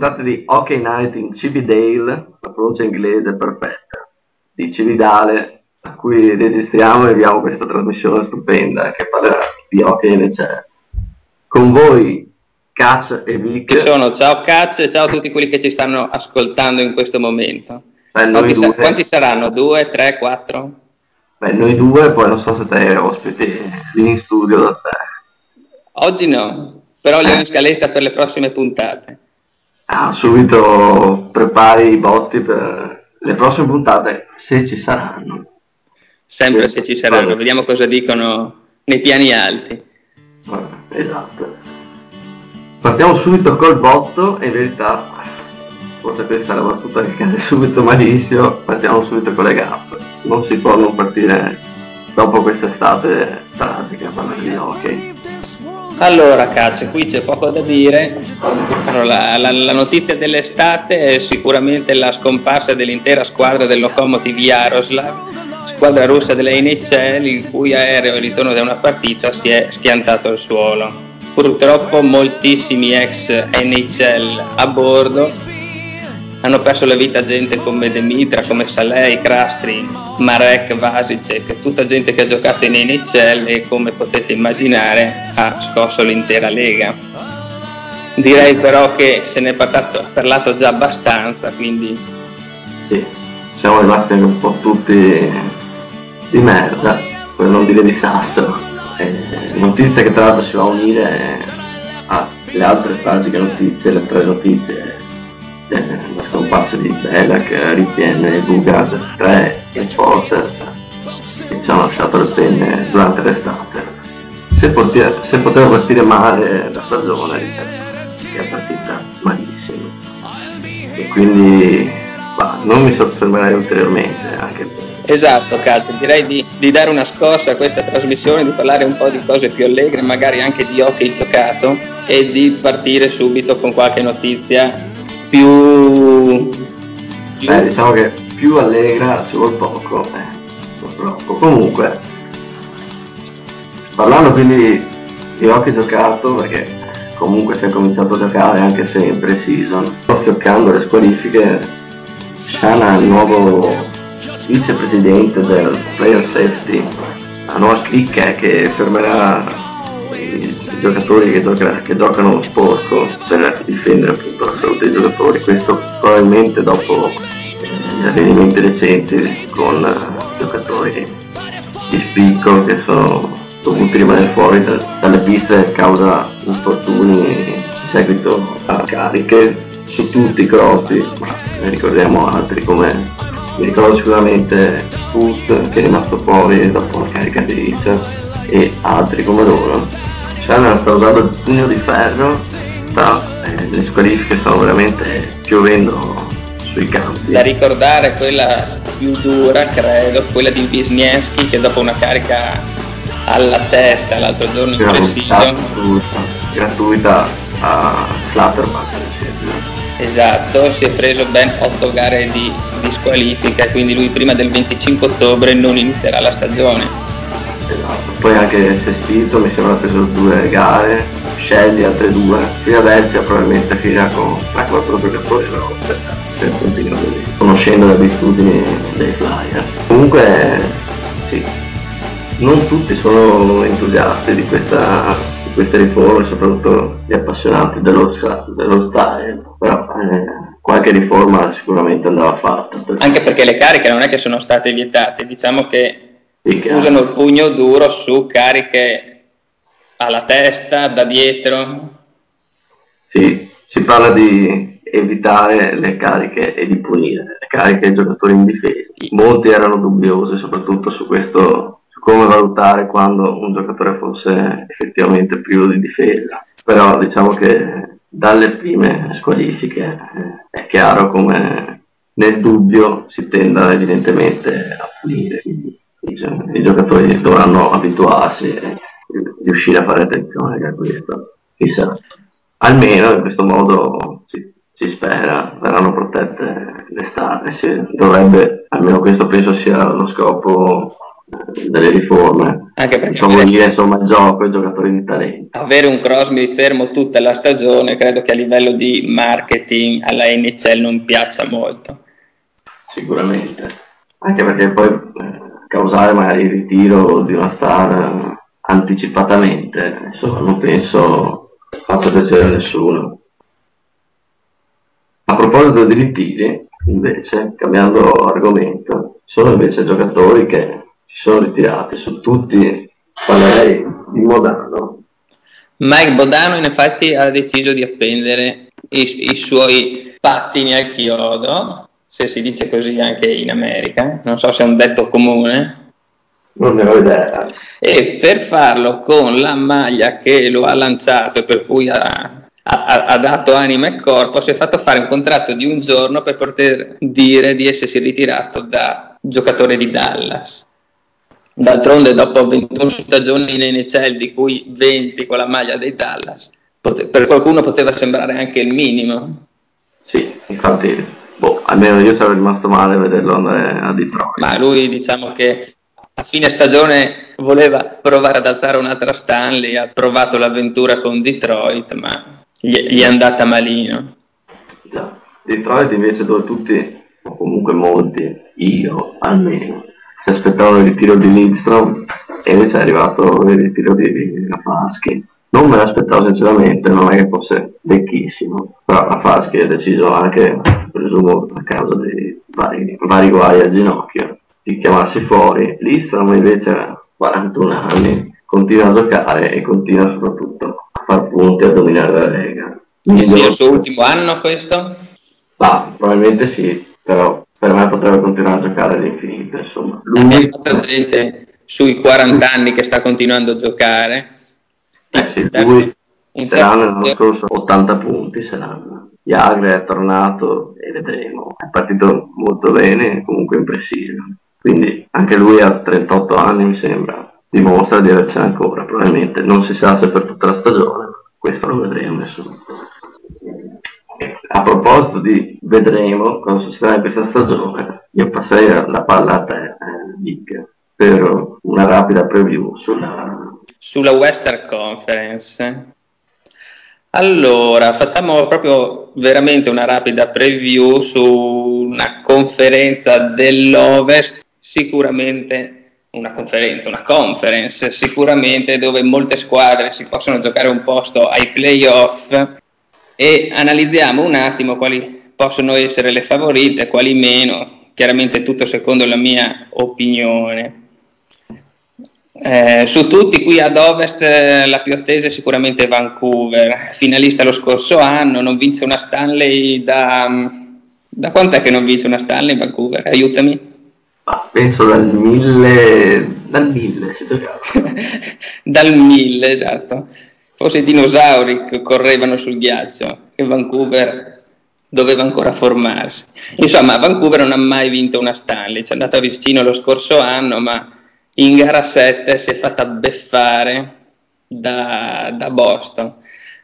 Puntata di Hockey Night in Cividale, la pronuncia inglese perfetta, di Cividale, a cui registriamo e abbiamo questa trasmissione stupenda che parlerà di hockey NHL. Con voi Caz e Vic. Ci sono, ciao Caz e ciao a tutti quelli che ci stanno ascoltando in questo momento. Beh, Quanti, sa- quanti saranno? Due, tre, quattro? Beh, noi due, poi non so se te ospiti in studio da te. Oggi no, però li ho in scaletta per le prossime puntate. Ah, subito prepari i botti per le prossime puntate, se ci saranno. Sempre Sì. se ci saranno, Vabbè. vediamo cosa dicono nei piani alti. Vabbè, Esatto. Partiamo subito col botto, e in verità, forse questa è la battuta che cade subito malissimo, partiamo subito con le gappe. Non si può non partire dopo quest'estate tragica a parlare di hockey. Allora, Caz, qui c'è poco da dire. La, la- la notizia dell'estate è sicuramente la scomparsa dell'intera squadra del Lokomotiv Yaroslav, squadra russa della NHL, il cui aereo ritorno da una partita si è schiantato al suolo. Purtroppo moltissimi ex NHL a bordo hanno perso la vita gente come Demitra, come Salei, Krastri, Marek, Vasicek, tutta gente che ha giocato in NHL e come potete immaginare ha scosso l'intera lega. Direi però che se ne è parlato, parlato già abbastanza, quindi Sì, siamo rimasti un po' tutti di merda, per non dire di sasso. Eh, notizia che tra l'altro si va a unire alle altre tragiche notizie, le tre notizie, eh, la scomparsa di Belak, Ripien, Bugard 3 e Forces che ci hanno lasciato le penne durante l'estate. Se, pote- se poteva partire male la stagione, diciamo è partita malissimo e quindi bah, non mi soffermerei ulteriormente anche Esatto, Cazzo, direi di, di dare una scossa a questa trasmissione, di parlare un po' di cose più allegre, magari anche di hockey giocato e di partire subito con qualche notizia più... più- Beh, diciamo che più allegra ci vuole poco eh, purtroppo. Comunque parlando quindi di hockey giocato perché comunque si è cominciato a giocare anche se in pre-season sto fioccando le squalifiche Shana il nuovo vicepresidente del player safety la nuova clicca che fermerà i, giocatori che, gioca- che giocano sporco per difendere appunto la salute dei giocatori. Questo probabilmente dopo eh, gli avvenimenti recenti con eh, giocatori di spicco che sono dovuti rimanere fuori da- dalle piste a causa infortuni in seguito a cariche su tutti i crossi, ma ne ricordiamo altri come mi ricordo sicuramente Foot che è rimasto fuori dopo la carica di Rich e altri come loro. Shannon sta usando il pugno di ferro, sta, eh, le squalifiche stanno veramente piovendo sui campi. Da ricordare quella più dura, credo, quella di Wisniewski che dopo una carica alla testa l'altro giorno in pre-season gratuita, gratuita a esempio. Esatto, si è preso ben 8 gare di, squalifica quindi lui prima del 25 ottobre non inizierà la stagione. Esatto. Poi anche Sestito mi sembra ha preso due gare, Shelly altre due, Philadelphia probabilmente finirà con 3-4 giocatori però se continua così, conoscendo le abitudini dei flyer. Comunque sì, non tutti sono entusiasti di, questa, di queste riforme, soprattutto gli appassionati dello, dello style, però eh, qualche riforma sicuramente andava fatta. perché- Anche perché le cariche non è che sono state vietate, diciamo che sì, usano il pugno duro su cariche alla testa, da dietro. Sì, si parla di evitare le cariche e di punire le cariche ai giocatori indifesi. Molti erano dubbiosi soprattutto su questo, come valutare quando un giocatore fosse effettivamente privo di difesa. Però diciamo che dalle prime squalifiche eh, è chiaro come nel dubbio si tenda evidentemente a punire. Quindi i, gio- i giocatori dovranno abituarsi e riuscire a fare attenzione a questo. Chissà almeno in questo modo si, si spera verranno protette l'estate si dovrebbe almeno questo penso sia lo scopo delle riforme. Anche perché vuol dire insomma il gioco i giocatori di talento. Avere un Crosby fermo tutta la stagione credo che a livello di marketing alla NHL non piaccia molto. Sicuramente, anche perché poi eh, causare magari il ritiro di una star anticipatamente, insomma non penso faccia piacere a nessuno. A proposito di ritiri, invece, cambiando argomento, sono invece giocatori che si sono ritirati, su tutti parlerei di Modano. Mike Bodano in effetti ha deciso di appendere i, i suoi pattini al chiodo, se si dice così anche in America, non so se è un detto comune. Non ne ho idea. E per farlo con la maglia che lo ha lanciato e per cui ha, ha, ha, dato anima e corpo, si è fatto fare un contratto di un giorno per poter dire di essersi ritirato da giocatore di Dallas. D'altronde dopo 21 stagioni in NHL, di cui 20 con la maglia dei Dallas, pote- per qualcuno poteva sembrare anche il minimo. Sì, infatti, boh, almeno io sarei rimasto male a vederlo andare a Detroit. Ma lui diciamo che a fine stagione voleva provare ad alzare un'altra Stanley, ha provato l'avventura con Detroit, ma gli, gli è andata malino. Già, Detroit invece dove tutti, o comunque molti, io almeno, si aspettavano il ritiro di Lindstrom e invece è arrivato il ritiro di Rafalski. Non me l'aspettavo sinceramente, non è che fosse vecchissimo, però Rafalski ha deciso anche, presumo a causa di vari, vari guai al ginocchio, di chiamarsi fuori. Lindstrom invece ha 41 anni, continua a giocare e continua soprattutto a far punti, a dominare la Lega. Quindi sia il suo ultimo anno questo? Ah, probabilmente sì, però per me potrebbe continuare a giocare all'infinito. Insomma, lui... C'è gente sui 40 anni che sta continuando a giocare. Eh sì, lui saranno l'anno scorso 80 punti, saranno. Jagre è tornato e vedremo. È partito molto bene, comunque in preciso. Quindi anche lui a 38 anni mi sembra dimostra di avercene ancora, probabilmente non si sa se per tutta la stagione, questo lo vedremo insomma a proposito di vedremo cosa succederà in questa stagione, io passerei la palla a te, eh, Nick, per una rapida preview sulla... sulla Western Conference. Allora, facciamo proprio veramente una rapida preview su una conferenza dell'Ovest, sicuramente una conferenza, una conference, sicuramente dove molte squadre si possono giocare un posto ai playoff e analizziamo un attimo quali possono essere le favorite, quali meno, chiaramente tutto secondo la mia opinione. Eh, su tutti qui ad ovest eh, la più attesa è sicuramente Vancouver, finalista lo scorso anno, non vince una Stanley da... Da quant'è che non vince una Stanley Vancouver? Aiutami. Ah, penso dal 1000, dal 1000 si giocava. dal 1000, esatto forse i dinosauri che correvano sul ghiaccio e Vancouver doveva ancora formarsi. Insomma, Vancouver non ha mai vinto una Stanley, ci è andata vicino lo scorso anno, ma in gara 7 si è fatta beffare da, da Boston.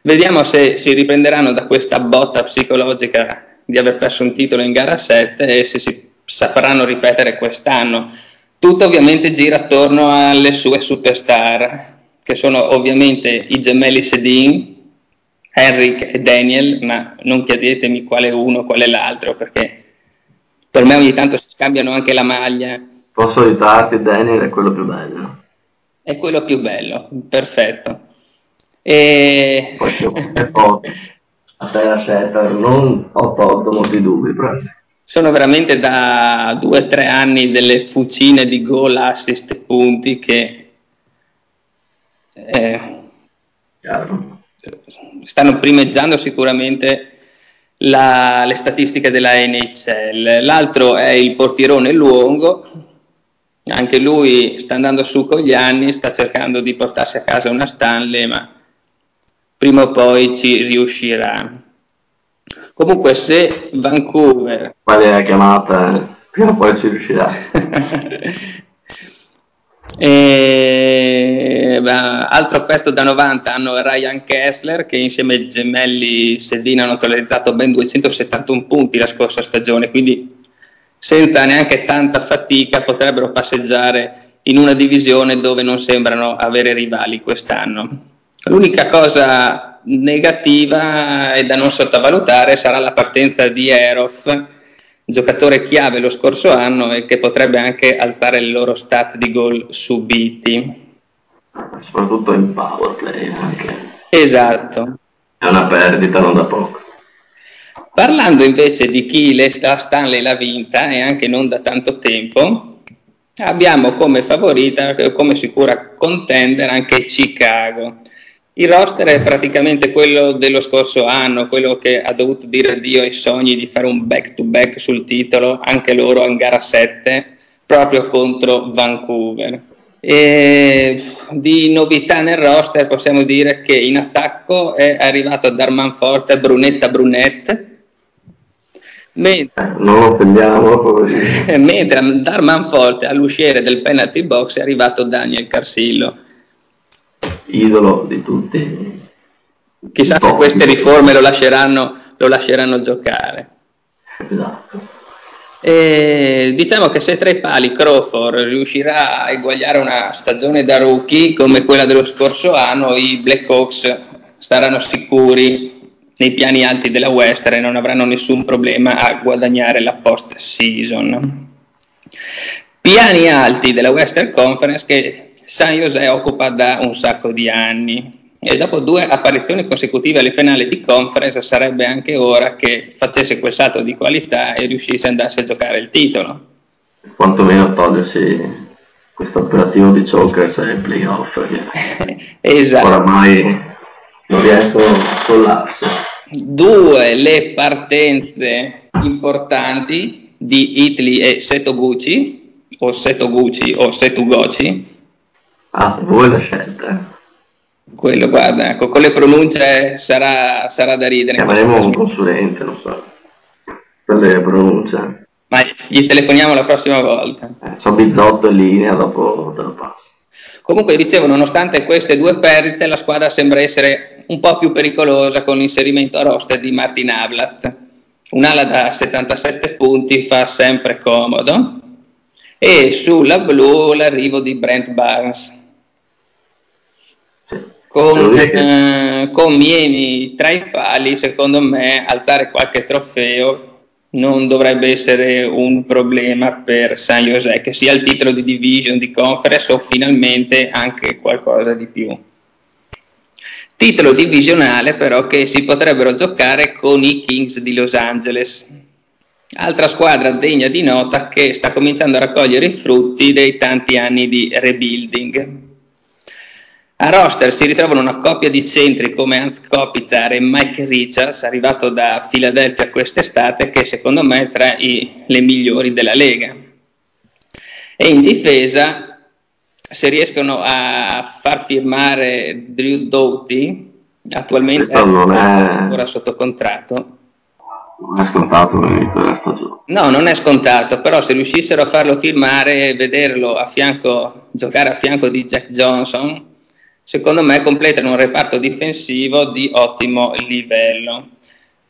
Vediamo se si riprenderanno da questa botta psicologica di aver perso un titolo in gara 7 e se si sapranno ripetere quest'anno. Tutto ovviamente gira attorno alle sue superstar, che sono ovviamente i gemelli Sedin, Henrik e Daniel, ma non chiedetemi quale uno, quale l'altro, perché per me ogni tanto si scambiano anche la maglia. Posso aiutarti, Daniel è quello più bello. È quello più bello, perfetto. E... Poi a te la scelta, non ho tolto molti dubbi, però... Sono veramente da due o tre anni delle fucine di gol, assist punti che eh, stanno primeggiando sicuramente la, le statistiche della NHL. L'altro è il portierone Luongo, anche lui sta andando su con gli anni, sta cercando di portarsi a casa una Stanley, ma prima o poi ci riuscirà. Comunque se Vancouver... Qual è la chiamata? Prima o poi ci riuscirà. E, beh, altro pezzo da 90 hanno Ryan Kessler che insieme ai gemelli Sedina hanno totalizzato ben 271 punti la scorsa stagione, quindi senza neanche tanta fatica potrebbero passeggiare in una divisione dove non sembrano avere rivali quest'anno. L'unica cosa negativa e da non sottovalutare sarà la partenza di Erof, giocatore chiave lo scorso anno e che potrebbe anche alzare il loro stat di gol subiti. Soprattutto in power play anche. Esatto. È una perdita non da poco. Parlando invece di chi la Stanley l'ha vinta e anche non da tanto tempo, abbiamo come favorita, come sicura contender anche Chicago. Il roster è praticamente quello dello scorso anno, quello che ha dovuto dire addio ai sogni di fare un back-to-back sul titolo, anche loro in gara 7, proprio contro Vancouver. E di novità nel roster possiamo dire che in attacco è arrivato Darman Forte, Brunetta Brunette, Mentre, non lo offendiamo, mentre Darman Forte all'usciere del penalty box è arrivato Daniel Carsillo idolo di tutti. Chissà se queste riforme lo lasceranno, lo lasceranno giocare. Esatto. E diciamo che se tra i pali Crawford riuscirà a eguagliare una stagione da rookie come quella dello scorso anno, i Black Hawks saranno sicuri nei piani alti della Western e non avranno nessun problema a guadagnare la post season. Piani alti della Western Conference che San José occupa da un sacco di anni e dopo due apparizioni consecutive alle finali di conference sarebbe anche ora che facesse quel salto di qualità e riuscisse ad andarsi a giocare il titolo. Quantomeno togliersi questo operativo di Chokers ai playoff esatto. oramai non riescono a collarsi. Due le partenze importanti di Italy e Setoguchi o Setoguchi o Setugochi Ah, voi la scelta. Quello, guarda, ecco, con le pronunce sarà, sarà da ridere. Chiameremo un consulente, non so, per le pronunce. Ma gli telefoniamo la prossima volta. Eh, so bizzotto in linea, dopo te lo passo. Comunque dicevo, nonostante queste due perdite, la squadra sembra essere un po' più pericolosa con l'inserimento a roster di Martin Ablat. Un'ala da 77 punti fa sempre comodo. E sulla blu l'arrivo di Brent Barnes. Con, eh, con Miemi tra i pali, secondo me alzare qualche trofeo non dovrebbe essere un problema per San José, che sia il titolo di division, di conference o finalmente anche qualcosa di più. Titolo divisionale però che si potrebbero giocare con i Kings di Los Angeles, altra squadra degna di nota che sta cominciando a raccogliere i frutti dei tanti anni di rebuilding. A roster si ritrovano una coppia di centri come Hans Kopitar e Mike Richards, arrivato da Philadelphia quest'estate, che secondo me è tra i, le migliori della Lega. E in difesa, se riescono a far firmare Drew Doughty, attualmente è ancora sotto contratto. Non è scontato l'inizio della stagione. No, non è scontato, però se riuscissero a farlo firmare e vederlo a fianco, giocare a fianco di Jack Johnson, secondo me completano un reparto difensivo di ottimo livello.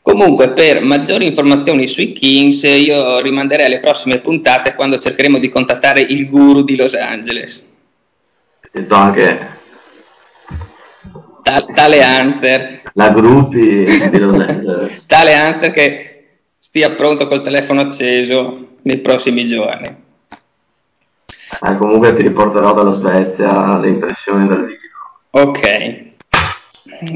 Comunque, per maggiori informazioni sui Kings, io rimanderei alle prossime puntate quando cercheremo di contattare il guru di Los Angeles. Detto anche tale Anzer. La gruppi tale Anzer che stia pronto col telefono acceso nei prossimi giorni. Eh, comunque ti riporterò dalla Svezia le impressioni del video. Ok,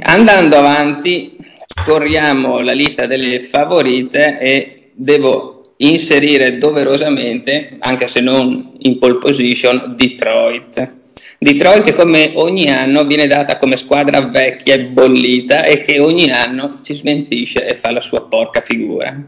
andando avanti, scorriamo la lista delle favorite e devo inserire doverosamente, anche se non in pole position, Detroit. Detroit che come ogni anno viene data come squadra vecchia e bollita e che ogni anno ci smentisce e fa la sua porca figura.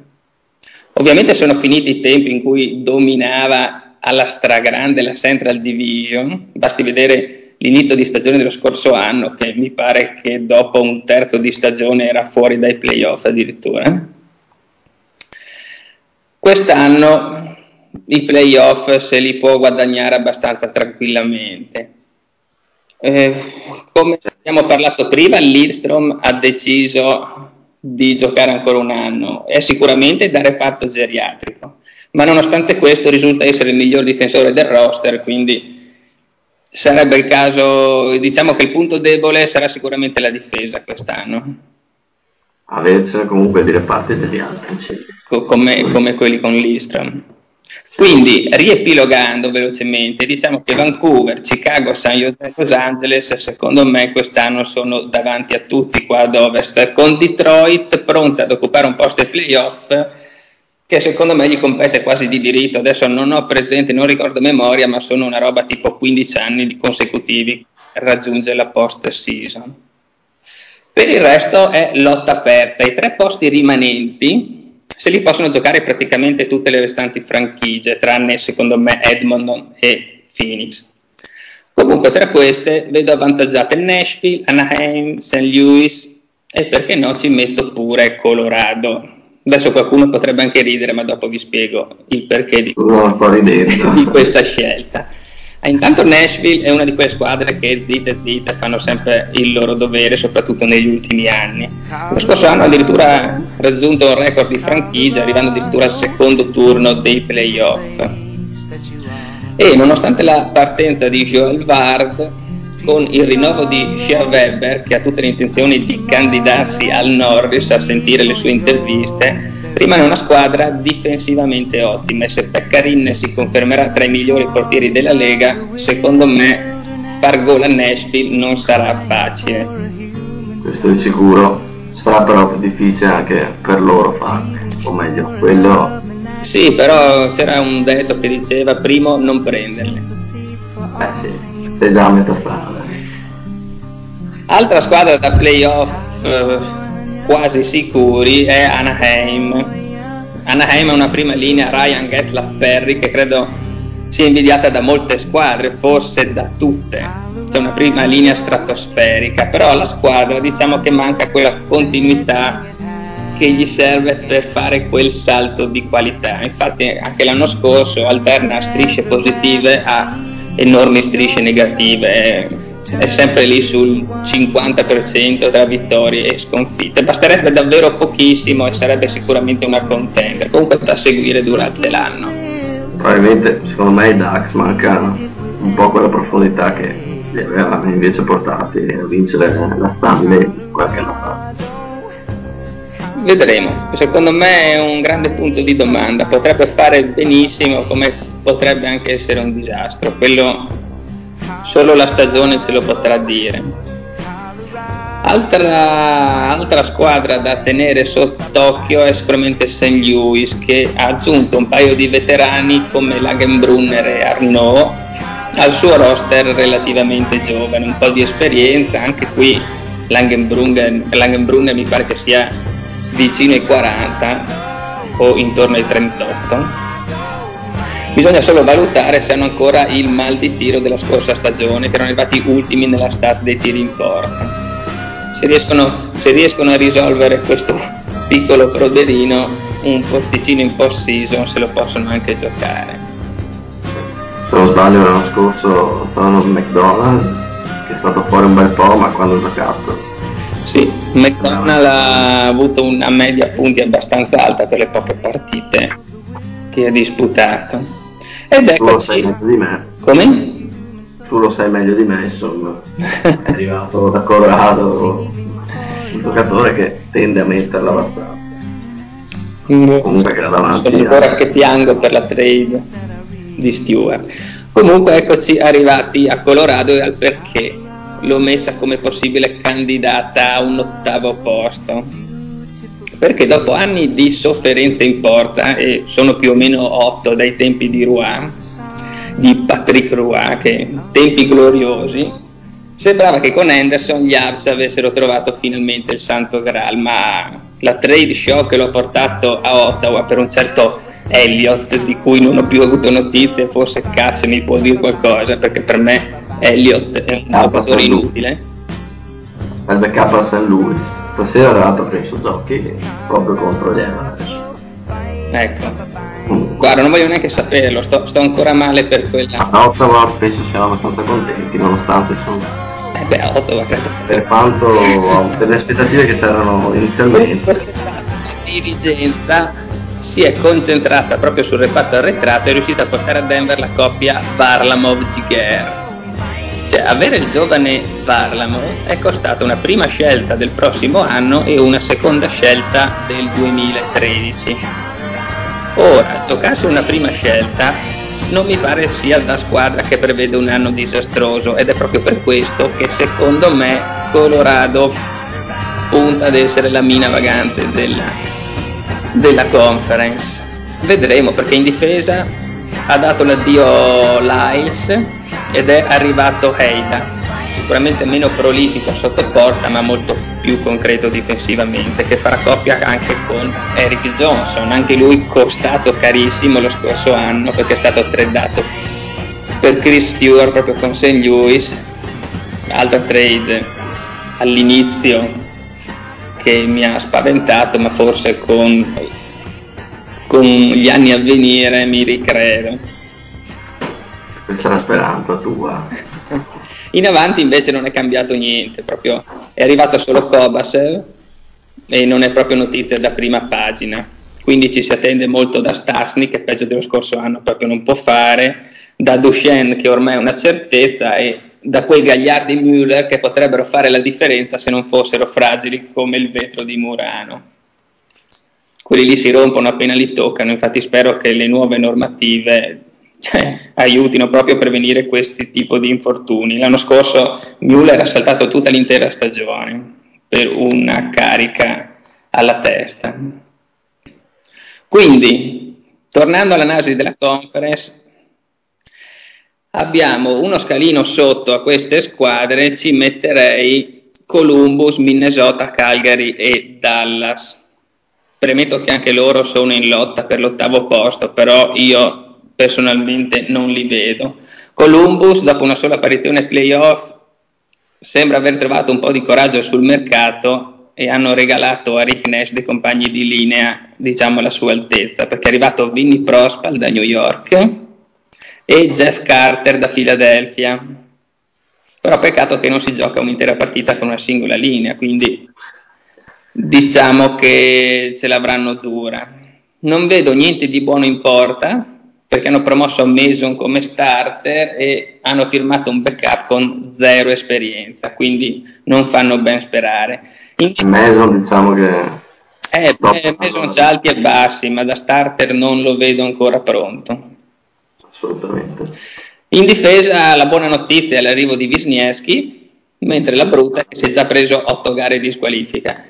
Ovviamente sono finiti i tempi in cui dominava alla stragrande la Central Division, basti vedere l'inizio di stagione dello scorso anno, che mi pare che dopo un terzo di stagione era fuori dai playoff addirittura. Quest'anno i playoff se li può guadagnare abbastanza tranquillamente. Eh, come abbiamo parlato prima, Lidstrom ha deciso di giocare ancora un anno, è sicuramente da reparto geriatrico, ma nonostante questo risulta essere il miglior difensore del roster, quindi sarebbe il caso, diciamo che il punto debole sarà sicuramente la difesa quest'anno. Avercene comunque di reparti geriatri, Co- come, come quelli con l'Istram. Quindi, riepilogando velocemente, diciamo che Vancouver, Chicago, San Jose Los Angeles, secondo me quest'anno sono davanti a tutti qua ad ovest, con Detroit pronta ad occupare un posto ai playoff che secondo me gli compete quasi di diritto. Adesso non ho presente, non ricordo memoria, ma sono una roba tipo 15 anni consecutivi per raggiungere la post season. Per il resto è lotta aperta. I tre posti rimanenti se li possono giocare praticamente tutte le restanti franchigie, tranne secondo me Edmonton e Phoenix. Comunque tra queste vedo avvantaggiate Nashville, Anaheim, St. Louis e perché no ci metto pure Colorado. Adesso qualcuno potrebbe anche ridere, ma dopo vi spiego il perché di, di questa scelta. Ah, intanto Nashville è una di quelle squadre che zitte zitte fanno sempre il loro dovere, soprattutto negli ultimi anni. Lo scorso anno addirittura raggiunto un record di franchigia, arrivando addirittura al secondo turno dei playoff. E nonostante la partenza di Joel Vard, con il rinnovo di Shea Weber, che ha tutte le intenzioni di candidarsi al Norris a sentire le sue interviste, rimane una squadra difensivamente ottima e se Peccarin si confermerà tra i migliori portieri della Lega, secondo me far gol a Nashville non sarà facile. Questo è sicuro, sarà però più difficile anche per loro farne, o meglio, quello... Sì, però c'era un detto che diceva primo non prenderli. Eh sì, sei già a metà strada. Altra squadra da playoff eh, quasi sicuri è Anaheim. Anaheim è una prima linea Ryan Getzlaff Perry che credo sia invidiata da molte squadre, forse da tutte. C'è una prima linea stratosferica, però alla squadra diciamo che manca quella continuità che gli serve per fare quel salto di qualità. Infatti anche l'anno scorso alterna strisce positive a enormi strisce negative è sempre lì sul 50% tra vittorie e sconfitte. Basterebbe davvero pochissimo e sarebbe sicuramente una contender. Comunque da seguire durante l'anno. Probabilmente secondo me i Dax mancano un po' quella profondità che li aveva invece portati a vincere la Stanley qualche anno fa. Vedremo, secondo me è un grande punto di domanda, potrebbe fare benissimo come potrebbe anche essere un disastro, quello solo la stagione ce lo potrà dire. Altra, altra, squadra da tenere sott'occhio è sicuramente St. Louis che ha aggiunto un paio di veterani come Lagenbrunner e Arnaud al suo roster relativamente giovane, un po' di esperienza, anche qui Langenbrunner, Langenbrunner mi pare che sia vicino ai 40 o intorno ai 38 Bisogna solo valutare se hanno ancora il mal di tiro della scorsa stagione, che erano arrivati ultimi nella stat dei tiri in porta. Se riescono, se riescono a risolvere questo piccolo proderino, un posticino in post season se lo possono anche giocare. Se non sbaglio l'anno scorso stavano McDonald's, che è stato fuori un bel po', ma quando ha giocato sì, McDonald ha avuto una media punti abbastanza alta per le poche partite che ha disputato. Ed eccoci. Tu lo sai meglio di me. Come? Tu lo sai meglio di me, insomma. È arrivato da Colorado un giocatore che tende a metterla abbastanza. Comunque che era davanti. Sono ancora a... che piango per la trade di Stewart. Comunque eccoci arrivati a Colorado e al perché l'ho messa come possibile candidata a un ottavo posto perché dopo anni di sofferenza in porta, e sono più o meno otto dai tempi di Rouen, di Patrick Rouen, che tempi gloriosi, sembrava che con Anderson gli Avs avessero trovato finalmente il santo graal, ma la trade show che l'ho portato a Ottawa per un certo Elliott, di cui non ho più avuto notizie, forse cazzo mi può dire qualcosa, perché per me Elliott è un giocatore inutile. Il backup a St. Louis. Stasera tra l'altro penso giochi proprio contro gli Avalanche. Ecco. Mm. Guarda, non voglio neanche saperlo, sto, sto ancora male per quella. A Ottawa penso siano abbastanza contenti, nonostante insomma. Eh beh, Ottawa credo. Per quanto per le aspettative che c'erano inizialmente. La dirigenza si è concentrata proprio sul reparto arretrato e è riuscita a portare a Denver la coppia Varlamov-Giger Cioè, avere il giovane Varlamo è costata una prima scelta del prossimo anno e una seconda scelta del 2013. Ora, giocarsi una prima scelta non mi pare sia da squadra che prevede un anno disastroso ed è proprio per questo che secondo me Colorado punta ad essere la mina vagante della, della conference. Vedremo perché in difesa ha dato l'addio Lyles ed è arrivato Heida, sicuramente meno prolifico sotto porta ma molto più concreto difensivamente, che farà coppia anche con Eric Johnson, anche lui costato carissimo lo scorso anno perché è stato tradato per Chris Stewart proprio con St. Louis, altra trade all'inizio che mi ha spaventato ma forse con con gli anni a venire mi ricredo. Questa è la speranza tua. In avanti invece non è cambiato niente, proprio è arrivato solo Kobasev e non è proprio notizia da prima pagina. Quindi ci si attende molto da Stasny che peggio dello scorso anno proprio non può fare, da Duchenne che ormai è una certezza e da quei gagliardi Müller che potrebbero fare la differenza se non fossero fragili come il vetro di Murano quelli lì si rompono appena li toccano, infatti spero che le nuove normative cioè, aiutino proprio a prevenire questi tipi di infortuni. L'anno scorso Müller ha saltato tutta l'intera stagione per una carica alla testa. Quindi, tornando all'analisi della conference, abbiamo uno scalino sotto a queste squadre, ci metterei Columbus, Minnesota, Calgary e Dallas Premetto che anche loro sono in lotta per l'ottavo posto, però io personalmente non li vedo. Columbus, dopo una sola apparizione playoff, sembra aver trovato un po' di coraggio sul mercato e hanno regalato a Rick Nash dei compagni di linea, diciamo, la sua altezza, perché è arrivato Vinny Prospal da New York e Jeff Carter da Philadelphia. Però peccato che non si gioca un'intera partita con una singola linea, quindi diciamo che ce l'avranno dura. Non vedo niente di buono in porta perché hanno promosso Mason come starter e hanno firmato un backup con zero esperienza, quindi non fanno ben sperare. In... Mason diciamo che... Eh, eh, Mason c'ha alti e bassi, ma da starter non lo vedo ancora pronto. Assolutamente. In difesa la buona notizia è l'arrivo di Wisniewski, mentre la brutta è che si è già preso otto gare di squalifica.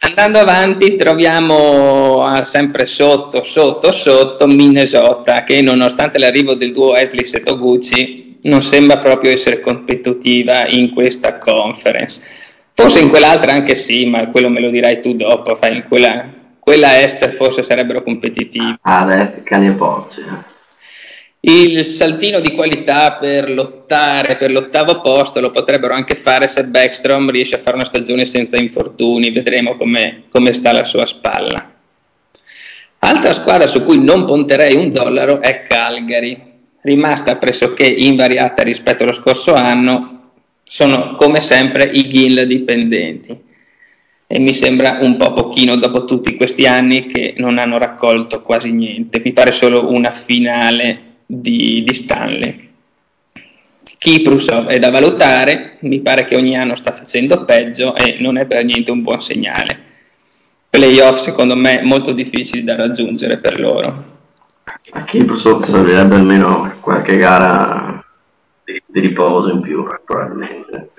Andando avanti troviamo ah, sempre sotto, sotto, sotto Minnesota che nonostante l'arrivo del duo Atlas e Toguchi non sembra proprio essere competitiva in questa conference. Forse in quell'altra anche sì, ma quello me lo dirai tu dopo, fai in quella, quella est forse sarebbero competitivi. Ah, est cani e porci. Il saltino di qualità per lottare per l'ottavo posto lo potrebbero anche fare se Backstrom riesce a fare una stagione senza infortuni, vedremo come, sta la sua spalla. Altra squadra su cui non punterei un dollaro è Calgary, rimasta pressoché invariata rispetto allo scorso anno, sono come sempre i Gil dipendenti. E mi sembra un po' pochino dopo tutti questi anni che non hanno raccolto quasi niente, mi pare solo una finale di, di Stanley. Kiprusov è da valutare, mi pare che ogni anno sta facendo peggio e non è per niente un buon segnale. Playoff secondo me molto difficili da raggiungere per loro. A Kiprusov servirebbe almeno qualche gara di, di riposo in più probabilmente.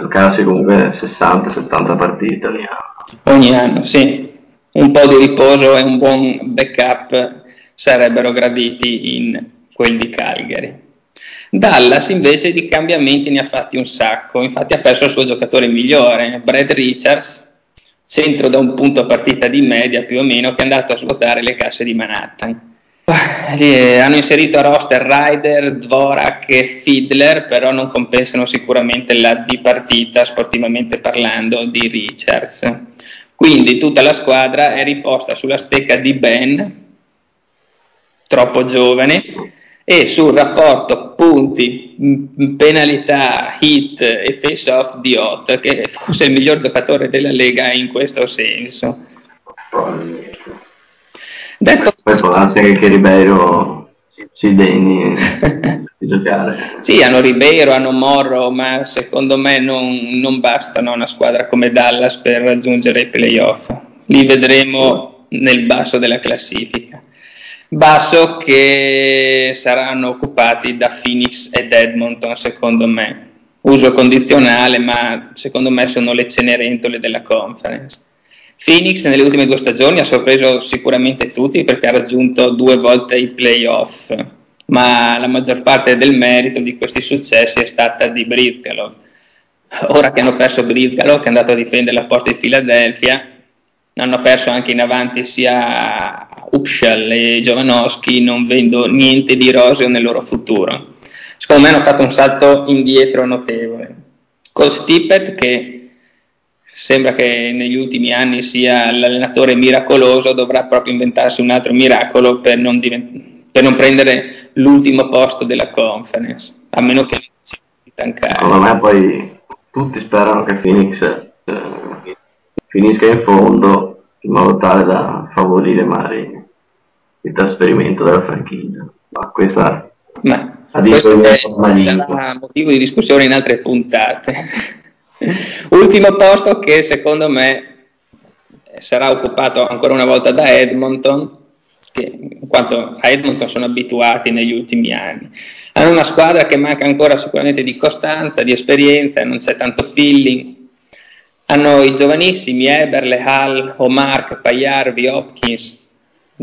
Giocarsi comunque 60-70 partite ogni anno. Ogni anno, sì. Un po' di riposo e un buon backup sarebbero graditi in quel di Calgary. Dallas invece di cambiamenti ne ha fatti un sacco, infatti ha perso il suo giocatore migliore, Brad Richards, centro da un punto a partita di media più o meno, che è andato a svuotare le casse di Manhattan. Eh, hanno inserito a roster Ryder, Dvorak e Fiedler, però non compensano sicuramente la di partita, sportivamente parlando, di Richards. Quindi tutta la squadra è riposta sulla stecca di Ben, troppo giovane, e sul rapporto punti, penalità, hit e face off di Ott, che è forse il miglior giocatore della Lega in questo senso. Detto... Poi può darsi che Ribeiro si degni di giocare. Sì, hanno Ribeiro, hanno Morro, ma secondo me non, non bastano una squadra come Dallas per raggiungere i playoff. Li vedremo nel basso della classifica. Basso che saranno occupati da Phoenix ed Edmonton, secondo me. Uso condizionale, ma secondo me sono le cenerentole della conference. Phoenix nelle ultime due stagioni ha sorpreso sicuramente tutti perché ha raggiunto due volte i playoff ma la maggior parte del merito di questi successi è stata di Brizgalov. Ora che hanno perso Brizgalov, che è andato a difendere la porta di Filadelfia, hanno perso anche in avanti sia Upshall e Giovanoschi, non vedo niente di roseo nel loro futuro. Secondo me hanno fatto un salto indietro notevole. Col Stippet che sembra che negli ultimi anni sia l'allenatore miracoloso, dovrà proprio inventarsi un altro miracolo per non, per non prendere l'ultimo posto della conference, a meno che si tancare. Secondo me poi tutti sperano che Phoenix eh, finisca in fondo in modo tale da favorire magari il trasferimento della franchigia. Ma questa Ma questo è, sarà motivo di discussione in altre puntate. Ultimo posto che secondo me sarà occupato ancora una volta da Edmonton che in quanto a Edmonton sono abituati negli ultimi anni. Hanno una squadra che manca ancora sicuramente di costanza, di esperienza, non c'è tanto feeling. Hanno i giovanissimi Eberle, Hall, Omar, Pagliarvi, Hopkins,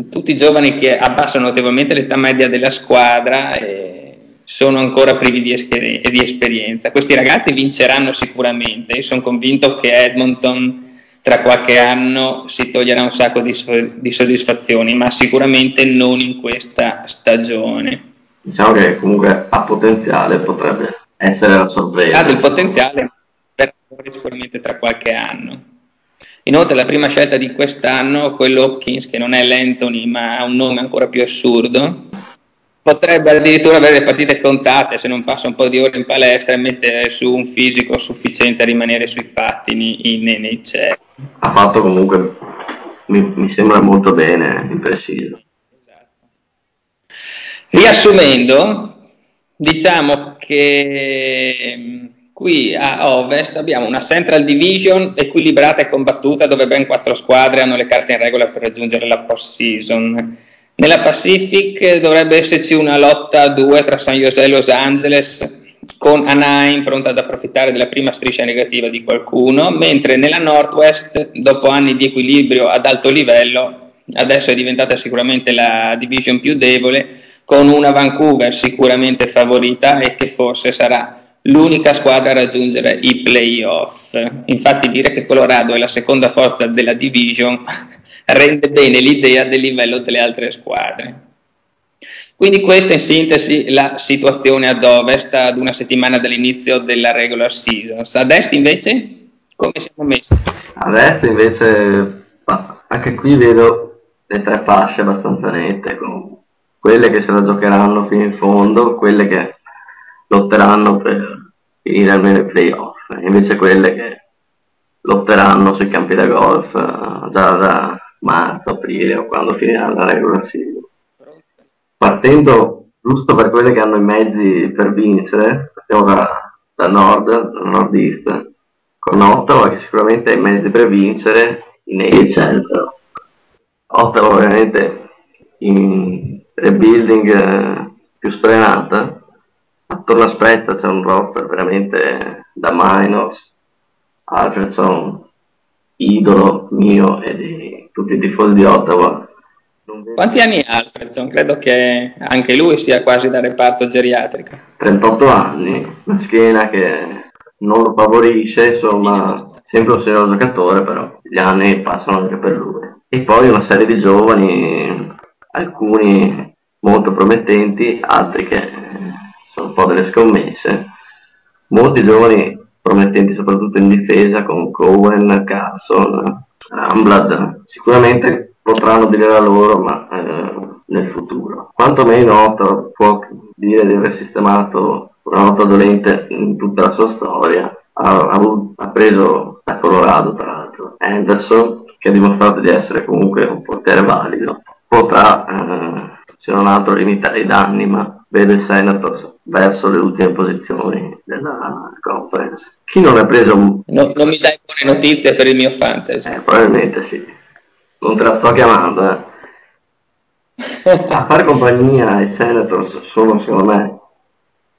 tutti giovani che abbassano notevolmente l'età media della squadra e sono ancora privi di, esper- di esperienza. Questi ragazzi vinceranno sicuramente, io sono convinto che Edmonton tra qualche anno si toglierà un sacco di, di soddisfazioni, ma sicuramente non in questa stagione. Diciamo che comunque ha potenziale, potrebbe essere la sorpresa. Ha del potenziale per sicuramente tra qualche anno. Inoltre la prima scelta di quest'anno, quello Hopkins, che non è l'Anthony ma ha un nome ancora più assurdo, potrebbe addirittura avere le partite contate se non passa un po' di ore in palestra e mettere su un fisico sufficiente a rimanere sui pattini in NHL. Ha fatto comunque, mi, mi sembra molto bene in preciso. Esatto. Riassumendo, diciamo che qui a Ovest abbiamo una Central Division equilibrata e combattuta dove ben quattro squadre hanno le carte in regola per raggiungere la post-season. Nella Pacific dovrebbe esserci una lotta a due tra San Jose e Los Angeles con Anaheim pronta ad approfittare della prima striscia negativa di qualcuno, mentre nella Northwest, dopo anni di equilibrio ad alto livello, adesso è diventata sicuramente la division più debole, con una Vancouver sicuramente favorita e che forse sarà l'unica squadra a raggiungere i playoff. Infatti dire che Colorado è la seconda forza della division rende bene l'idea del livello delle altre squadre. Quindi questa in sintesi la situazione ad ovest ad una settimana dall'inizio della regular season. Ad est invece come siamo messi? Ad est invece anche qui vedo le tre fasce abbastanza nette, quelle che se la giocheranno fino in fondo, quelle che lotteranno per finire almeno i playoff, invece quelle che lotteranno sui campi da golf eh, già da marzo, aprile o quando finirà la regular season. Partendo giusto per quelle che hanno i mezzi per vincere, partiamo da, da nord, da nord-est, con Ottawa che sicuramente ha i mezzi per vincere, in AHL però. Ottawa ovviamente in rebuilding eh, più sprenata, attorno a Spretta c'è un roster veramente da minors, Alfredson, idolo mio e di tutti i tifosi di Ottawa. Quanti anni ha Alfredson? Credo che anche lui sia quasi da reparto geriatrico. 38 anni, una schiena che non lo favorisce, insomma, sempre un serio giocatore, però gli anni passano anche per lui. E poi una serie di giovani, alcuni molto promettenti, altri che un po' delle scommesse. Molti giovani promettenti soprattutto in difesa con Cohen, Carson, Amblad. Sicuramente potranno dire la loro, ma eh, nel futuro. Quanto meno Otto può dire di aver sistemato una nota dolente in tutta la sua storia. Ha, ha, ha preso da Colorado, tra l'altro, Anderson, che ha dimostrato di essere comunque un portiere valido. Potrà, eh, se non altro, limitare i danni, ma vedo i Senators verso le ultime posizioni della conference. Chi non ha preso... Un... No, non mi dai buone notizie per il mio fantasy? Eh, probabilmente sì. Non te la sto chiamando, eh. A fare compagnia ai Senators sono, secondo me,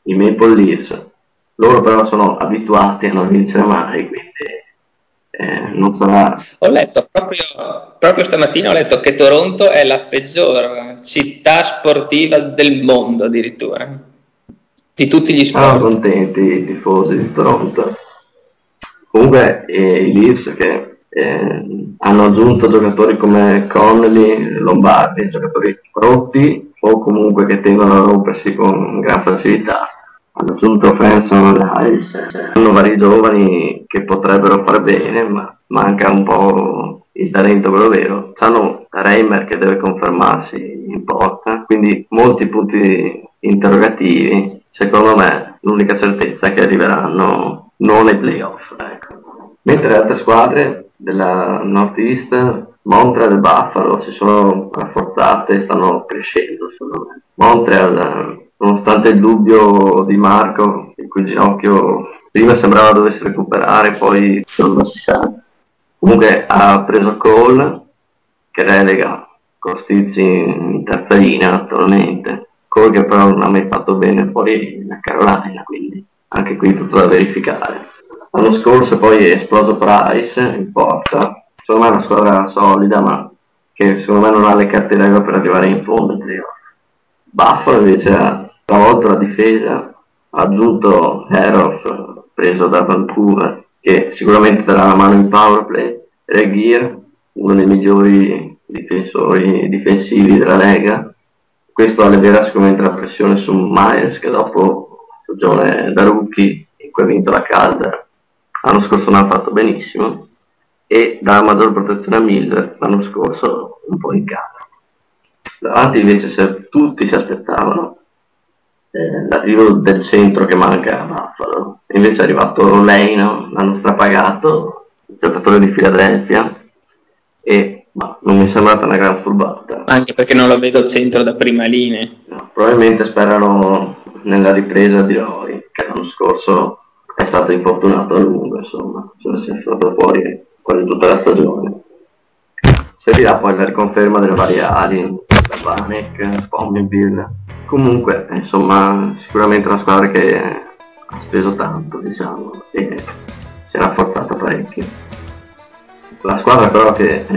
i Maple Leafs. Loro però sono abituati a non vincere mai, quindi eh, non sarà... Ho letto proprio, proprio stamattina ho letto che Toronto è la peggior città sportiva del mondo addirittura, di tutti gli sport. Sono contenti i tifosi di Toronto. Comunque eh, i Leafs che eh, hanno aggiunto giocatori come Connelly, Lombardi, giocatori rotti o comunque che tendono a rompersi con gran facilità aggiunto Fenson Hayes, hanno vari giovani che potrebbero fare bene, ma manca un po' il talento quello vero. Hanno Reimer che deve confermarsi in porta, quindi molti punti interrogativi. Secondo me l'unica certezza è che arriveranno non ai playoff. Ecco. Mentre le altre squadre della Northeast Montreal e Buffalo si sono rafforzate e stanno crescendo secondo me. Montreal nonostante il dubbio di Marco, il cui ginocchio prima sembrava dovesse recuperare, poi non si sa. Comunque ha preso Cole, che relega Costizzi in terza linea attualmente. Cole che però non ha mai fatto bene fuori da Carolina, quindi anche qui tutto da verificare. L'anno scorso poi è esploso Price in porta, secondo me è una squadra solida, ma che secondo me non ha le carte in per arrivare in fondo. Buffalo invece ha Stavolta la difesa ha aggiunto Heroff preso da Vancouver che sicuramente darà la mano in powerplay Regier uno dei migliori difensori difensivi della Lega. Questo alleverà sicuramente la pressione su Myers che dopo la stagione da rookie in cui ha vinto la Calder l'anno scorso non ha fatto benissimo e dà maggior protezione a Miller l'anno scorso un po' in campo davanti invece se tutti si aspettavano eh, l'arrivo del centro che manca a Buffalo. Invece è arrivato Leino, l'hanno strapagato, il giocatore di Philadelphia, e ma, non mi è sembrata una gran furbata. Anche perché non lo vedo al centro da prima linea. No, probabilmente sperano nella ripresa di Roy, che l'anno scorso è stato infortunato a lungo, insomma, se ne è stato fuori quasi tutta la stagione. Servirà poi la riconferma delle varie ali, Vanek, Pommeville Comunque, insomma, sicuramente una squadra che ha speso tanto, diciamo, e si è rafforzata parecchio. La squadra però che è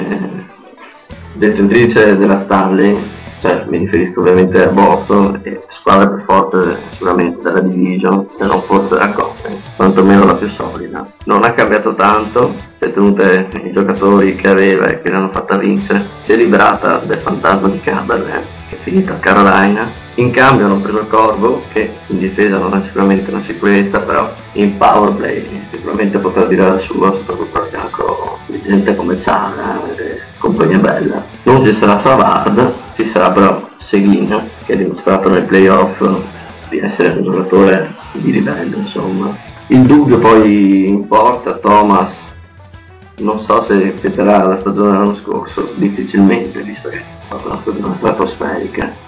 detentrice della Stanley, cioè mi riferisco ovviamente a Boston, è squadra più forte sicuramente della division, se non forse della Conference, quantomeno la più solida. Non ha cambiato tanto, si è tenute i giocatori che aveva e che l'hanno fatta vincere, si è liberata del fantasma di Cabernet, finita a Carolina, in cambio hanno preso Corvo, che in difesa non è sicuramente una sicurezza, però in power play sicuramente potrà dire la sua, soprattutto a fianco di gente come Ciana e compagnia bella. Non ci sarà Savard, ci sarà però Seguin, che ha dimostrato nei playoff di essere un giocatore di livello, insomma. Il dubbio poi in porta, Thomas, non so se ripeterà la stagione dell'anno scorso, difficilmente, visto che è stata una stagione stratosferica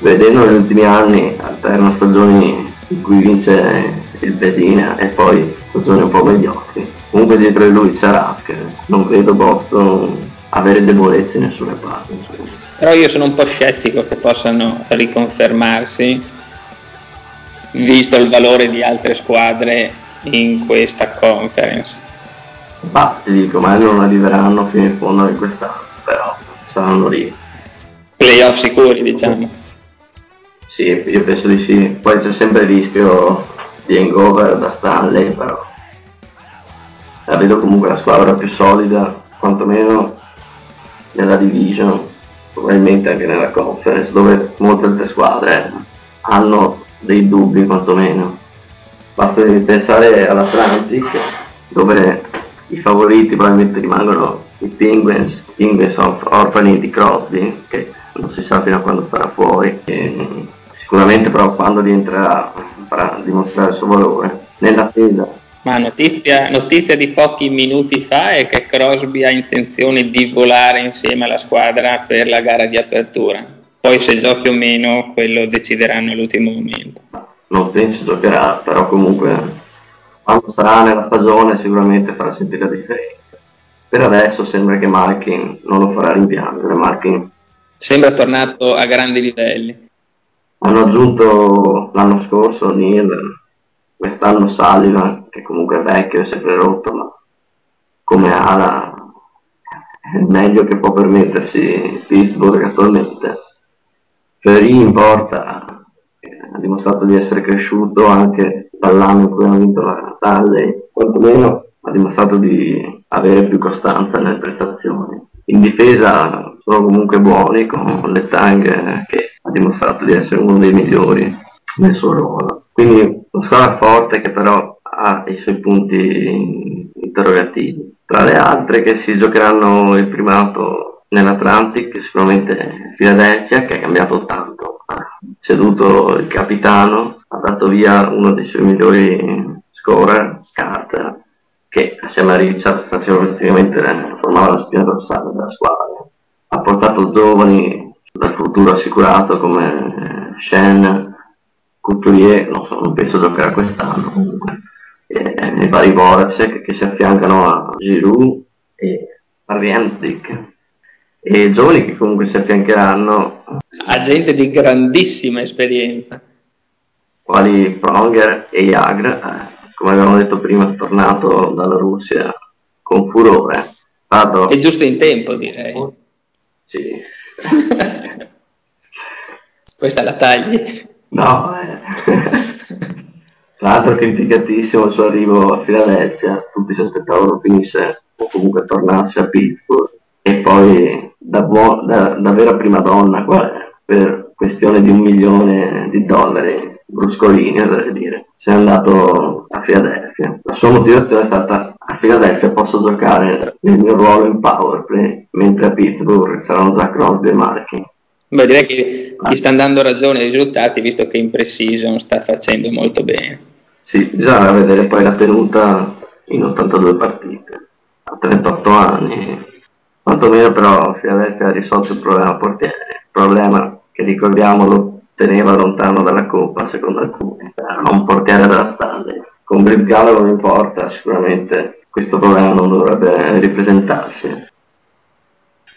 vedendo negli ultimi anni alterna stagioni in cui vince il Pesina e poi stagioni un po' mediocri. Comunque dietro di lui c'è Rask, non vedo Boston avere debolezze in nessuna parte. Però io sono un po' scettico che possano riconfermarsi, visto il valore di altre squadre in questa conference. Ma ti dico, magari non arriveranno fino in fondo in quest'anno, però saranno lì. Playoff sicuri, diciamo. Sì, io penso di sì. Poi c'è sempre il rischio di hangover da Stanley, però la vedo comunque la squadra più solida, quantomeno nella division, probabilmente anche nella conference, dove molte altre squadre hanno dei dubbi quantomeno. Basta pensare all'Atlantic, dove i favoriti probabilmente rimangono i Penguins, Penguins of Orphanage di Crosby, che non si sa fino a quando starà fuori. E sicuramente però quando rientrerà farà dimostrare il suo valore nell'attesa ma notizia, notizia, di pochi minuti fa è che Crosby ha intenzione di volare insieme alla squadra per la gara di apertura. poi se giochi o meno quello decideranno all'ultimo momento. Non penso giocherà, però comunque quando sarà nella stagione sicuramente farà sentire la differenza. Per adesso sembra che Malkin non lo farà rimpiangere. Malkin sembra tornato a grandi livelli. Hanno aggiunto l'anno scorso Neil, quest'anno Sullivan, che comunque è vecchio e sempre rotto, ma come ala è il meglio che può permettersi Pittsburgh attualmente. Ferry in porta ha dimostrato di essere cresciuto anche dall'anno in cui hanno vinto la Stanley, quantomeno ha dimostrato di avere più costanza nelle prestazioni. In difesa sono comunque buoni con le Tang che ha dimostrato di essere uno dei migliori nel suo ruolo. Quindi una squadra forte che però ha i suoi punti interrogativi. Tra le altre che si giocheranno il primato nell'Atlantic, sicuramente Philadelphia che ha cambiato tanto, ceduto il capitano, ha dato via uno dei suoi migliori scorer, Carter, che assieme a Richard faceva praticamente formava la spina dorsale della squadra. Ha portato giovani dal futuro assicurato come Shen, Couturier, non, so, non penso giocare quest'anno comunque, e, e vari Voracek che si affiancano a Giroud e Riemsdick e giovani che comunque si affiancheranno a gente di grandissima esperienza quali Pronger e Jagr eh, come avevamo detto prima, è tornato dalla Russia con furore. Vado... È giusto in tempo, direi. Sì. Questa la tagli? No, eh. tra l'altro criticatissimo il suo arrivo a Filadelfia, tutti si aspettavano finisse o comunque tornasse a Pittsburgh e poi da, vera prima donna per questione di un milione di dollari bruscolini, oserei dire, si è andato a Philadelphia. La sua motivazione è stata a Philadelphia posso giocare nel mio ruolo in powerplay, mentre a Pittsburgh saranno già Crosby e Marchi. Beh, direi che gli sta dando ragione i risultati, visto che in pre-season sta facendo molto bene. Sì, bisogna vedere poi la tenuta in 82 partite, a 38 anni. Quantomeno però Philadelphia ha risolto il problema portiere, problema che ricordiamolo teneva lontano dalla coppa secondo alcuni, era un portiere della Stanley. Con Bridgalo non importa, sicuramente questo problema non dovrebbe ripresentarsi.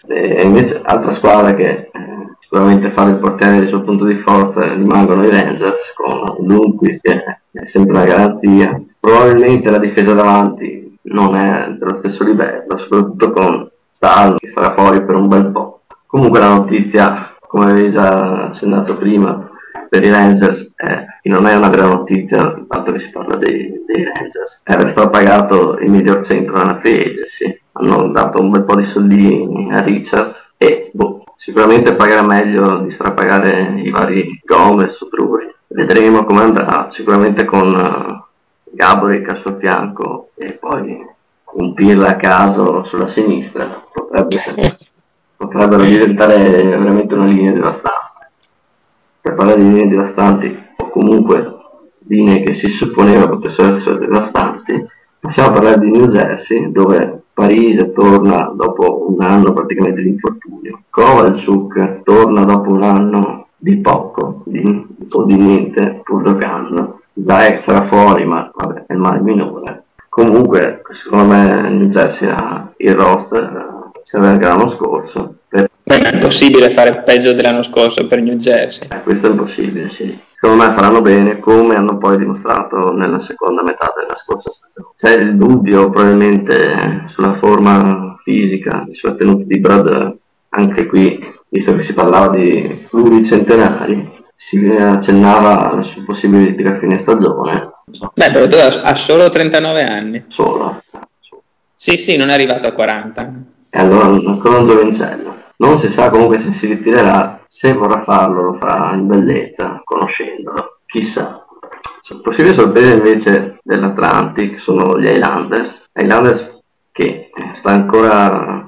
E invece altra squadra che eh, sicuramente fa il portiere del suo punto di forza rimangono i Rangers con Lundqvist che è sempre una garanzia. Probabilmente la difesa davanti non è dello stesso livello, soprattutto con Stalin che sarà fuori per un bel po'. Comunque la notizia come avevi già accennato prima, per i Rangers eh, non è una vera notizia, tanto che si parla dei, dei Rangers. Era stato pagato il miglior centro nella free agency, hanno dato un bel po' di soldini a Richards e boh, sicuramente pagherà meglio di strapagare i vari Gomez o Drury. Vedremo come andrà, sicuramente con uh, Gabriel a suo fianco e poi un Pirla a caso sulla sinistra potrebbe potrebbero diventare veramente una linea devastante. Per parlare di linee devastanti, o comunque linee che si supponeva potessero essere devastanti, possiamo parlare di New Jersey, dove Parise torna dopo un anno praticamente di infortunio. Kovalchuk torna dopo un anno di poco, di, o di niente, pur giocando. Da extra fuori, ma vabbè, è il male minore. Comunque, secondo me New Jersey ha il roster sia anche l'anno scorso. Per... Beh, è possibile fare peggio dell'anno scorso per New Jersey. Eh, questo è impossibile, sì. Secondo me faranno bene come hanno poi dimostrato nella seconda metà della scorsa stagione. C'è il dubbio probabilmente sulla forma fisica, sulla tenuta di Brad, anche qui, visto che si parlava di pluricentenari, si accennava sua possibile ritiro a fine stagione. Beh, però ha solo 39 anni. Solo. Sì, sì, non è arrivato a 40 e allora ancora un giovincello. Non si sa comunque se si ritirerà, se vorrà farlo lo farà in bellezza, conoscendolo, chissà. Possibile sorpresa invece dell'Atlantic sono gli Highlanders, Highlanders che sta ancora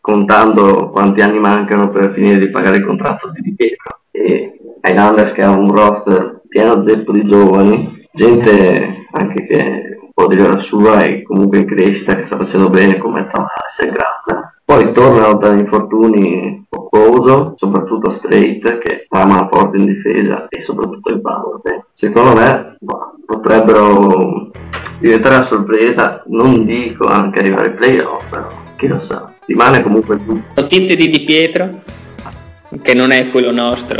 contando quanti anni mancano per finire di pagare il contratto di Di Pietro e Highlanders che ha un roster pieno zeppo di giovani, gente anche che può dire la sua e comunque in crescita che sta facendo bene come Thomas e Grande Poi tornano per infortuni Occoso, soprattutto Straight, che trama forte in difesa e soprattutto in power. Secondo me boh, potrebbero diventare a sorpresa, non dico anche arrivare ai playoff, però chi lo sa. Rimane comunque tutto. Notizie di Di Pietro, che non è quello nostro.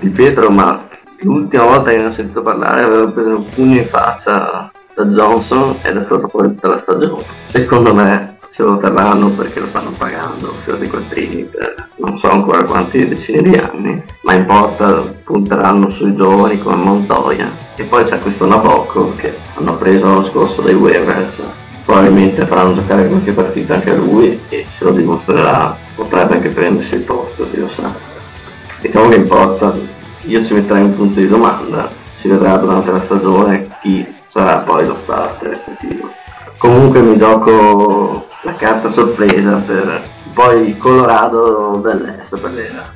Di Pietro, ma l'ultima volta che ne ho sentito parlare avevo preso un pugno in faccia da Johnson ed è stato fuori tutta la stagione. Secondo me se lo terranno perché lo stanno pagando per i quattrini per non so ancora quanti decine di anni, ma in porta punteranno sui giovani come Montoya. E poi c'è questo Nabocco che hanno preso l'anno scorso dai waivers, probabilmente faranno giocare qualche partita anche a lui e se lo dimostrerà potrebbe anche prendersi il posto, lo sa. Diciamo che in porta io ci metterei un punto di domanda, si vedrà durante la stagione chi sarà poi lo starter effettivo. Comunque mi gioco la carta sorpresa per poi Colorado dell'Est per l'era.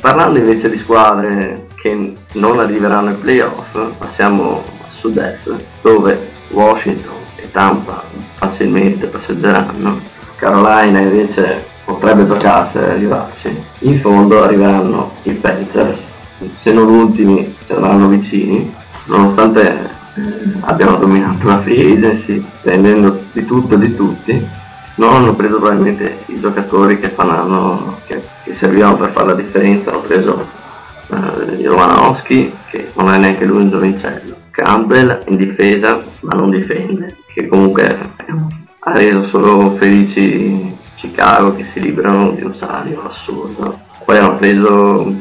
Parlando invece di squadre che non arriveranno ai playoff, passiamo a sud-est, dove Washington e Tampa facilmente passeggeranno. Carolina invece potrebbe toccarsi arrivarci. In fondo arriveranno i Panthers, se non ultimi saranno vicini, nonostante abbiano dominato la free agency prendendo di tutto di tutti non hanno preso probabilmente i giocatori che, fanno, che, che servivano per fare la differenza. Hanno preso eh, Jovanowski che non è neanche lui un giovincello Campbell in difesa ma non difende che comunque ha reso solo felici Chicago che si liberano di un salario assurdo. Poi hanno preso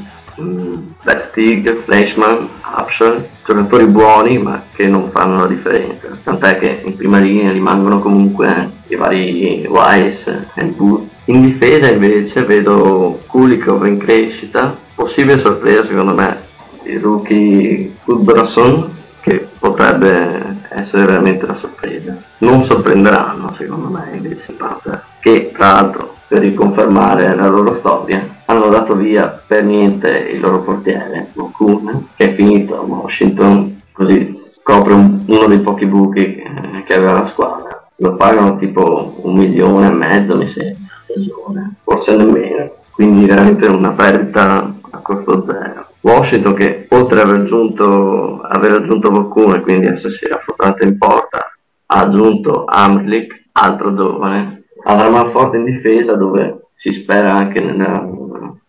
Vestig, Flashman, Upshur, giocatori buoni ma che non fanno la differenza, tant'è che in prima linea rimangono comunque i vari Wise e Booth. In difesa invece vedo Kulikov in crescita, possibile sorpresa secondo me il rookie Gudbrasson che potrebbe essere veramente la sorpresa. Non sorprenderanno secondo me invece i Panthers, che tra l'altro per riconfermare la loro storia hanno dato via per niente il loro portiere, Mokun, che è finito a Washington, così copre un, uno dei pochi buchi che, che, aveva la squadra. Lo pagano tipo un milione e mezzo, mi sembra, stagione, forse nemmeno. Quindi veramente una perdita a costo zero. Washington che oltre ad aver aggiunto, aver aggiunto Mokun e quindi essersi affrontato in porta, ha aggiunto Amlik, altro giovane, avrà man forte in difesa dove si spera anche nella,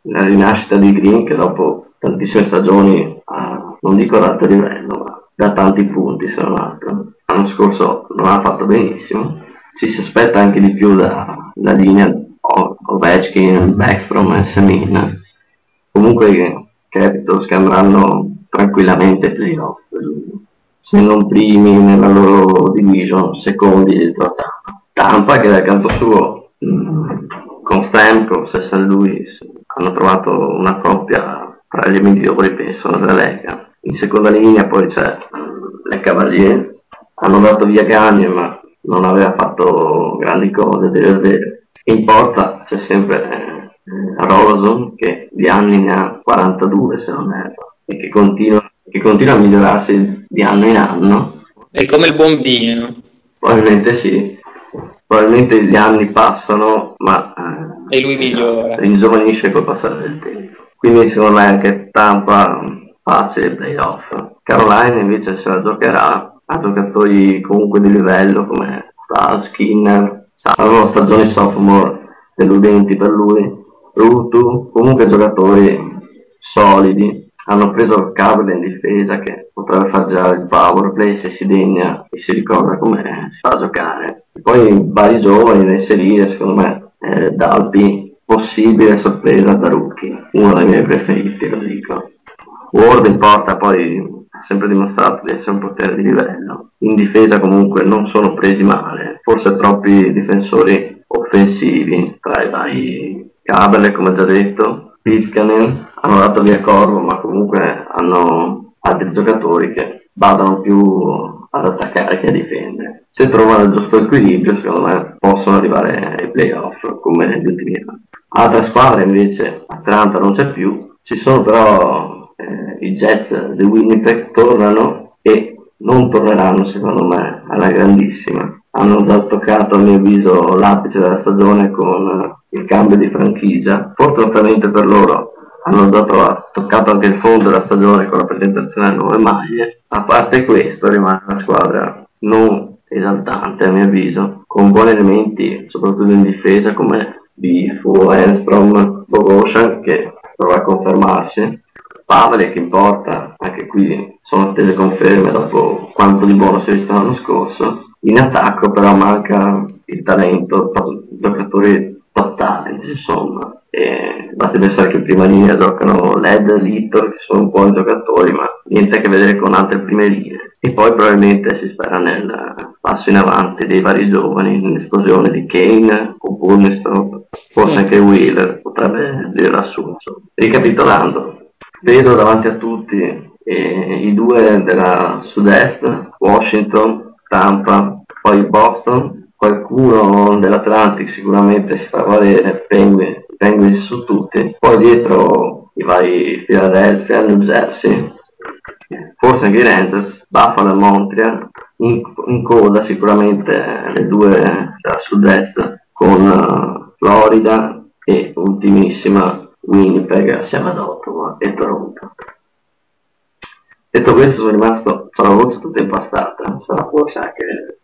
nella rinascita di Green che dopo tantissime stagioni ha, non dico ad alto livello, ma da tanti punti se non altro. L'anno scorso non ha fatto benissimo, ci si aspetta anche di più da, da linea Ovechkin, Backstrom e Semin. Comunque i che andranno tranquillamente ai playoff, se non primi nella loro division, secondi dietro a Tampa. Tampa che dal canto suo mh, con Stamkos e St. Louis hanno trovato una coppia tra le migliori penso della Lega in seconda linea poi c'è le Cavalier hanno dato via Gagne ma non aveva fatto grandi cose deve vedere in porta c'è sempre Rosen che di anni ne ha 42 se non erro e che continua, che continua a migliorarsi di anno in anno è come il buon vino probabilmente sì probabilmente gli anni passano, ma eh, e lui migliora. Ringiovanisce col passare del tempo. Quindi secondo me anche Tampa facile il playoff. Carolina invece se la giocherà a giocatori comunque di livello come Star, Skinner, salvo stagioni sophomore deludenti per lui, Rutu, comunque giocatori solidi hanno preso Cable in difesa che potrebbe far girare il power play se si degna e si ricorda come si fa a giocare. Poi vari giovani da inserire, secondo me, eh, Dalpi, possibile sorpresa da rookie, uno dei miei preferiti, lo dico. Ward in porta poi ha sempre dimostrato di essere un potere di livello. In difesa comunque non sono presi male, forse troppi difensori offensivi tra i vari Cable, come già detto, Pitkanen, hanno dato via Corvo, ma comunque hanno altri giocatori che vadano più ad attaccare che a difendere. Se trovano il giusto equilibrio, secondo me possono arrivare ai playoff come negli ultimi anni. Altra squadra invece, Atlanta non c'è più, ci sono però eh, i Jets di Winnipeg tornano e non torneranno secondo me alla grandissima. Hanno già toccato a mio avviso l'apice della stagione con il cambio di franchigia. Fortunatamente per loro hanno già toccato anche il fondo della stagione con la presentazione delle nuove maglie. A parte questo rimane una squadra non esaltante a mio avviso, con buoni elementi soprattutto in difesa come Bifu, Enstrom, Bogoshan che dovrà confermarsi. Pavale che importa, anche qui sono attese conferme dopo quanto di buono si è visto l'anno scorso. In attacco però manca il talento, giocatori top insomma. E basti pensare che in prima linea giocano Led, Little, che sono buoni giocatori, ma niente a che vedere con altre prime linee. E poi probabilmente si spera nel passo in avanti dei vari giovani, nell'esplosione di Kane o Burnestrop, forse anche Wheeler, potrebbe dire l'assunto. Ricapitolando, vedo davanti a tutti eh, i due della sud-est, Washington, Tampa, poi Boston, qualcuno dell'Atlantic sicuramente si fa valere, Penguin, Penguin su tutti, poi dietro i vari Philadelphia, New Jersey, forse anche i Rangers, Buffalo e Montreal, in, in coda sicuramente le due della sud-est con uh, Florida e ultimissima Winnipeg assieme ad Ottawa e Toronto. Detto questo sono rimasto, la voce tutta impastata, sarà forse anche...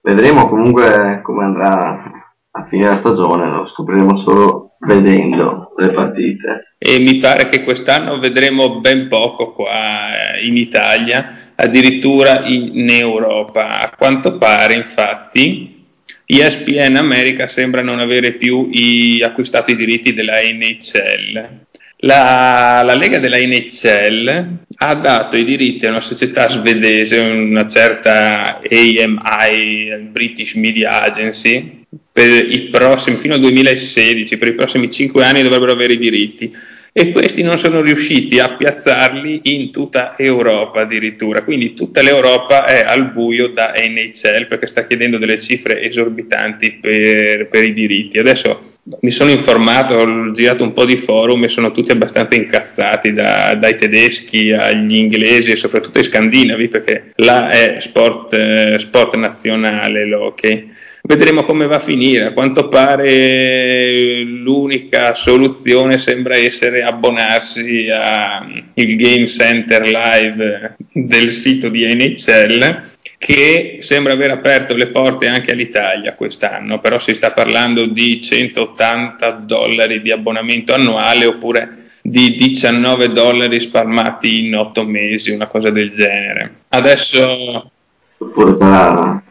Vedremo comunque come andrà a fine la stagione, lo scopriremo solo vedendo le partite. E mi pare che quest'anno vedremo ben poco qua in Italia, addirittura in Europa. A quanto pare, infatti, ESPN America sembra non avere più i, acquistato i diritti della NHL. La, la, Lega della NHL ha dato i diritti a una società svedese, una certa AMI, British Media Agency, per i prossimi, fino al 2016, per i prossimi 5 anni dovrebbero avere i diritti e questi non sono riusciti a piazzarli in tutta Europa addirittura, quindi tutta l'Europa è al buio da NHL perché sta chiedendo delle cifre esorbitanti per, per i diritti. Adesso mi sono informato, ho girato un po' di forum e sono tutti abbastanza incazzati da, dai tedeschi agli inglesi e soprattto ai scandinavi perché là è sport, eh, sport nazionale l'hockey. Vedremo come va a finire. A quanto pare l'unica soluzione sembra essere abbonarsi al Game Center Live del sito di NHL che sembra aver aperto le porte anche all'Italia quest'anno, però si sta parlando di 180 dollari di abbonamento annuale oppure di 19 dollari spalmati in 8 mesi, una cosa del genere. Adesso... Oppure sarà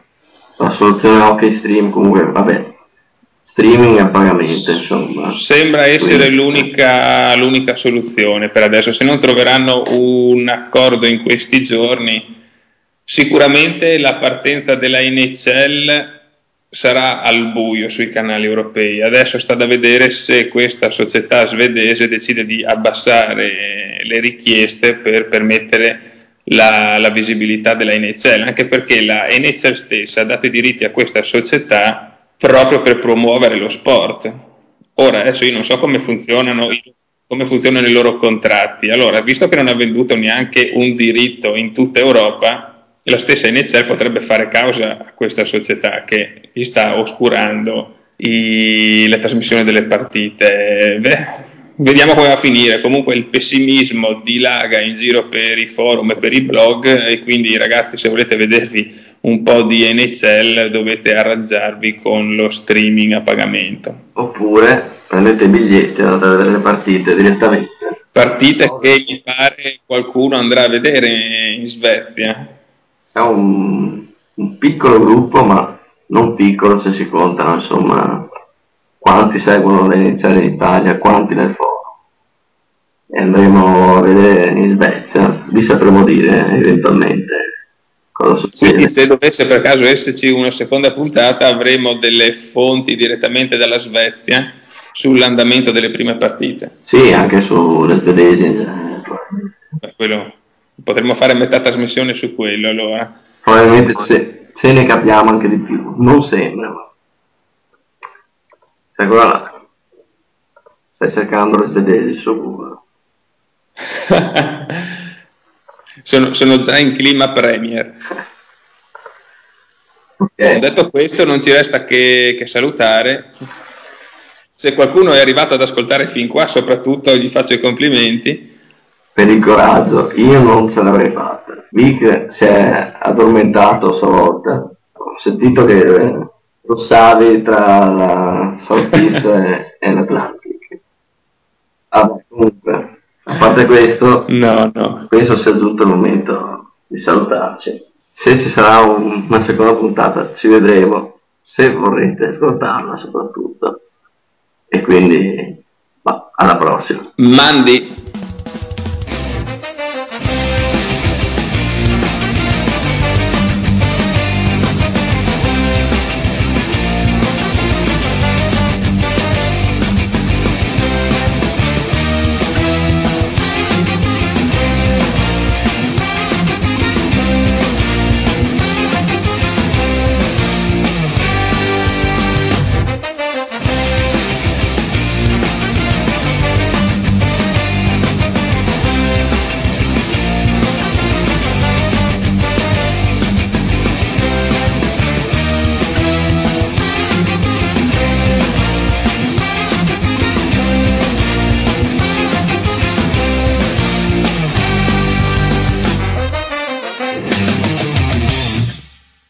la soluzione hockey stream, comunque vabbè, streaming a pagamento insomma. Sembra essere l'unica, l'unica soluzione per adesso, se non troveranno un accordo in questi giorni Sicuramente la partenza della NHL sarà al buio sui canali europei. Adesso sta da vedere se questa società svedese decide di abbassare le richieste per permettere la, la, visibilità della NHL, anche perché la NHL stessa ha dato i diritti a questa società proprio per promuovere lo sport. Ora, adesso io non so come funzionano, come funzionano i loro contratti. Allora, visto che non ha venduto neanche un diritto in tutta Europa, la stessa NHL potrebbe fare causa a questa società che gli sta oscurando i, la trasmissione delle partite. Beh, vediamo come va a finire. Comunque il pessimismo dilaga in giro per i forum e per i blog e quindi ragazzi se volete vedervi un po' di NHL dovete arrangiarvi con lo streaming a pagamento. Oppure prendete i biglietti e andate a vedere le partite direttamente. Partite che mi pare qualcuno andrà a vedere in Svezia è un, un piccolo gruppo, ma non piccolo se si contano, insomma, quanti seguono le iniziali in Italia, quanti nel forum. E andremo a vedere in Svezia, vi sapremo dire eventualmente cosa succede. Quindi se dovesse per caso esserci una seconda puntata avremo delle fonti direttamente dalla Svezia sull'andamento delle prime partite. Sì, anche sulle svedesi genere. Quello Potremmo fare metà trasmissione su quello allora. Probabilmente se, se ne capiamo anche di più. Non sembra, ma... Eccola là. Stai cercando le svedesi su Google. sono, sono già in clima premier. Okay. Detto questo, non ci resta che, che, salutare. Se qualcuno è arrivato ad ascoltare fin qua, soprattutto gli faccio i complimenti. Per il coraggio, io non ce l'avrei fatta. Vic si è addormentato a sua volta. Ho sentito che rossavi tra la Southeast e, e l'Atlantic. Ah, comunque, a parte questo, no, no. penso sia giunto il momento di salutarci. Se ci sarà un, una seconda puntata, ci vedremo. Se vorrete ascoltarla, soprattutto. E quindi, bah, alla prossima. Mandi.